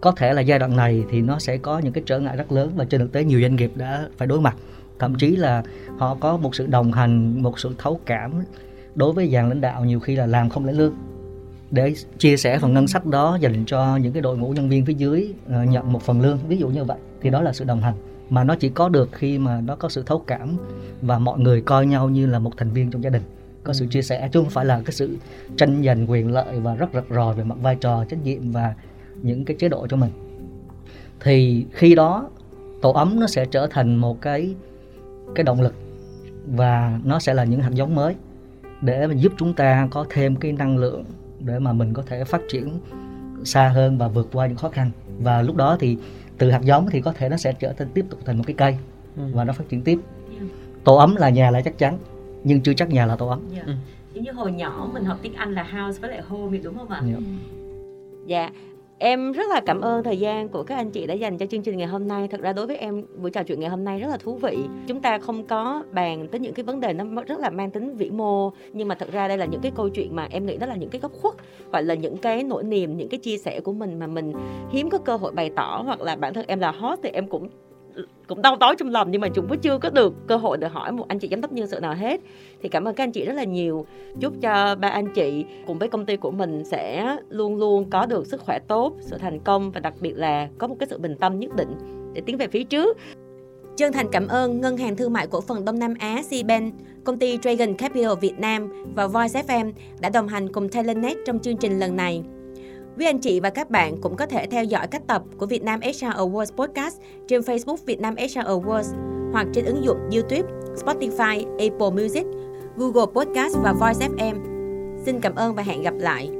Speaker 2: có thể là giai đoạn này thì nó sẽ có những cái trở ngại rất lớn và trên thực tế nhiều doanh nghiệp đã phải đối mặt. Thậm chí là họ có một sự đồng hành một sự thấu cảm đối với dàn lãnh đạo nhiều khi là làm không lấy lương. Để chia sẻ phần ngân sách đó dành cho những cái đội ngũ nhân viên phía dưới ờ, nhận một phần lương ví dụ như vậy thì đó là sự đồng hành. Mà nó chỉ có được khi mà nó có sự thấu cảm và mọi người coi nhau như là một thành viên trong gia đình. Có sự chia sẻ chứ không phải là cái sự tranh giành quyền lợi và rất rạch ròi về mặt vai trò trách nhiệm và những cái chế độ cho mình. Thì khi đó tổ ấm nó sẽ trở thành một cái cái động lực và nó sẽ là những hạt giống mới để mà giúp chúng ta có thêm cái năng lượng để mà mình có thể phát triển xa hơn và vượt qua những khó khăn. Và lúc đó thì từ hạt giống thì có thể nó sẽ trở thành tiếp tục thành một cái cây
Speaker 3: Ừ.
Speaker 2: và nó phát triển tiếp. Tổ ấm là nhà là chắc chắn nhưng chưa chắc nhà là tổ ấm.
Speaker 1: Dạ
Speaker 3: Ừ.
Speaker 1: giống như hồi nhỏ mình học tiếng Anh là house với lại home đúng không ạ?
Speaker 2: Dạ.
Speaker 1: Dạ, em rất là cảm ơn thời gian của các anh chị đã dành cho chương trình ngày hôm nay. Thật ra đối với em buổi trò chuyện ngày hôm nay rất là thú vị. Chúng ta không có bàn tới những cái vấn đề nó rất là mang tính vĩ mô, nhưng mà thật ra đây là những cái câu chuyện mà em nghĩ đó là những cái góc khuất hoặc là những cái nỗi niềm, những cái chia sẻ của mình mà mình hiếm có cơ hội bày tỏ hoặc là bản thân em là hot thì em cũng cũng đau tối trong lòng nhưng mà chúng cũng chưa có được cơ hội để hỏi một anh chị giám đốc nhân sự nào hết. Thì cảm ơn các anh chị rất là nhiều. Chúc cho ba anh chị cùng với công ty của mình sẽ luôn luôn có được sức khỏe tốt sự thành công và đặc biệt là có một cái sự bình tâm nhất định để tiến về phía trước. Chân thành cảm ơn Ngân hàng Thương mại Cổ phần Đông Nam Á CBank, công ty Dragon Capital Việt Nam và Voice FM đã đồng hành cùng Talentnet trong chương trình lần này. Quý anh chị và các bạn cũng có thể theo dõi các tập của Việt Nam HR Awards Podcast trên Facebook Việt Nam HR Awards hoặc trên ứng dụng YouTube, Spotify, Apple Music, Google Podcast và Voice FM. Xin cảm ơn và hẹn gặp lại.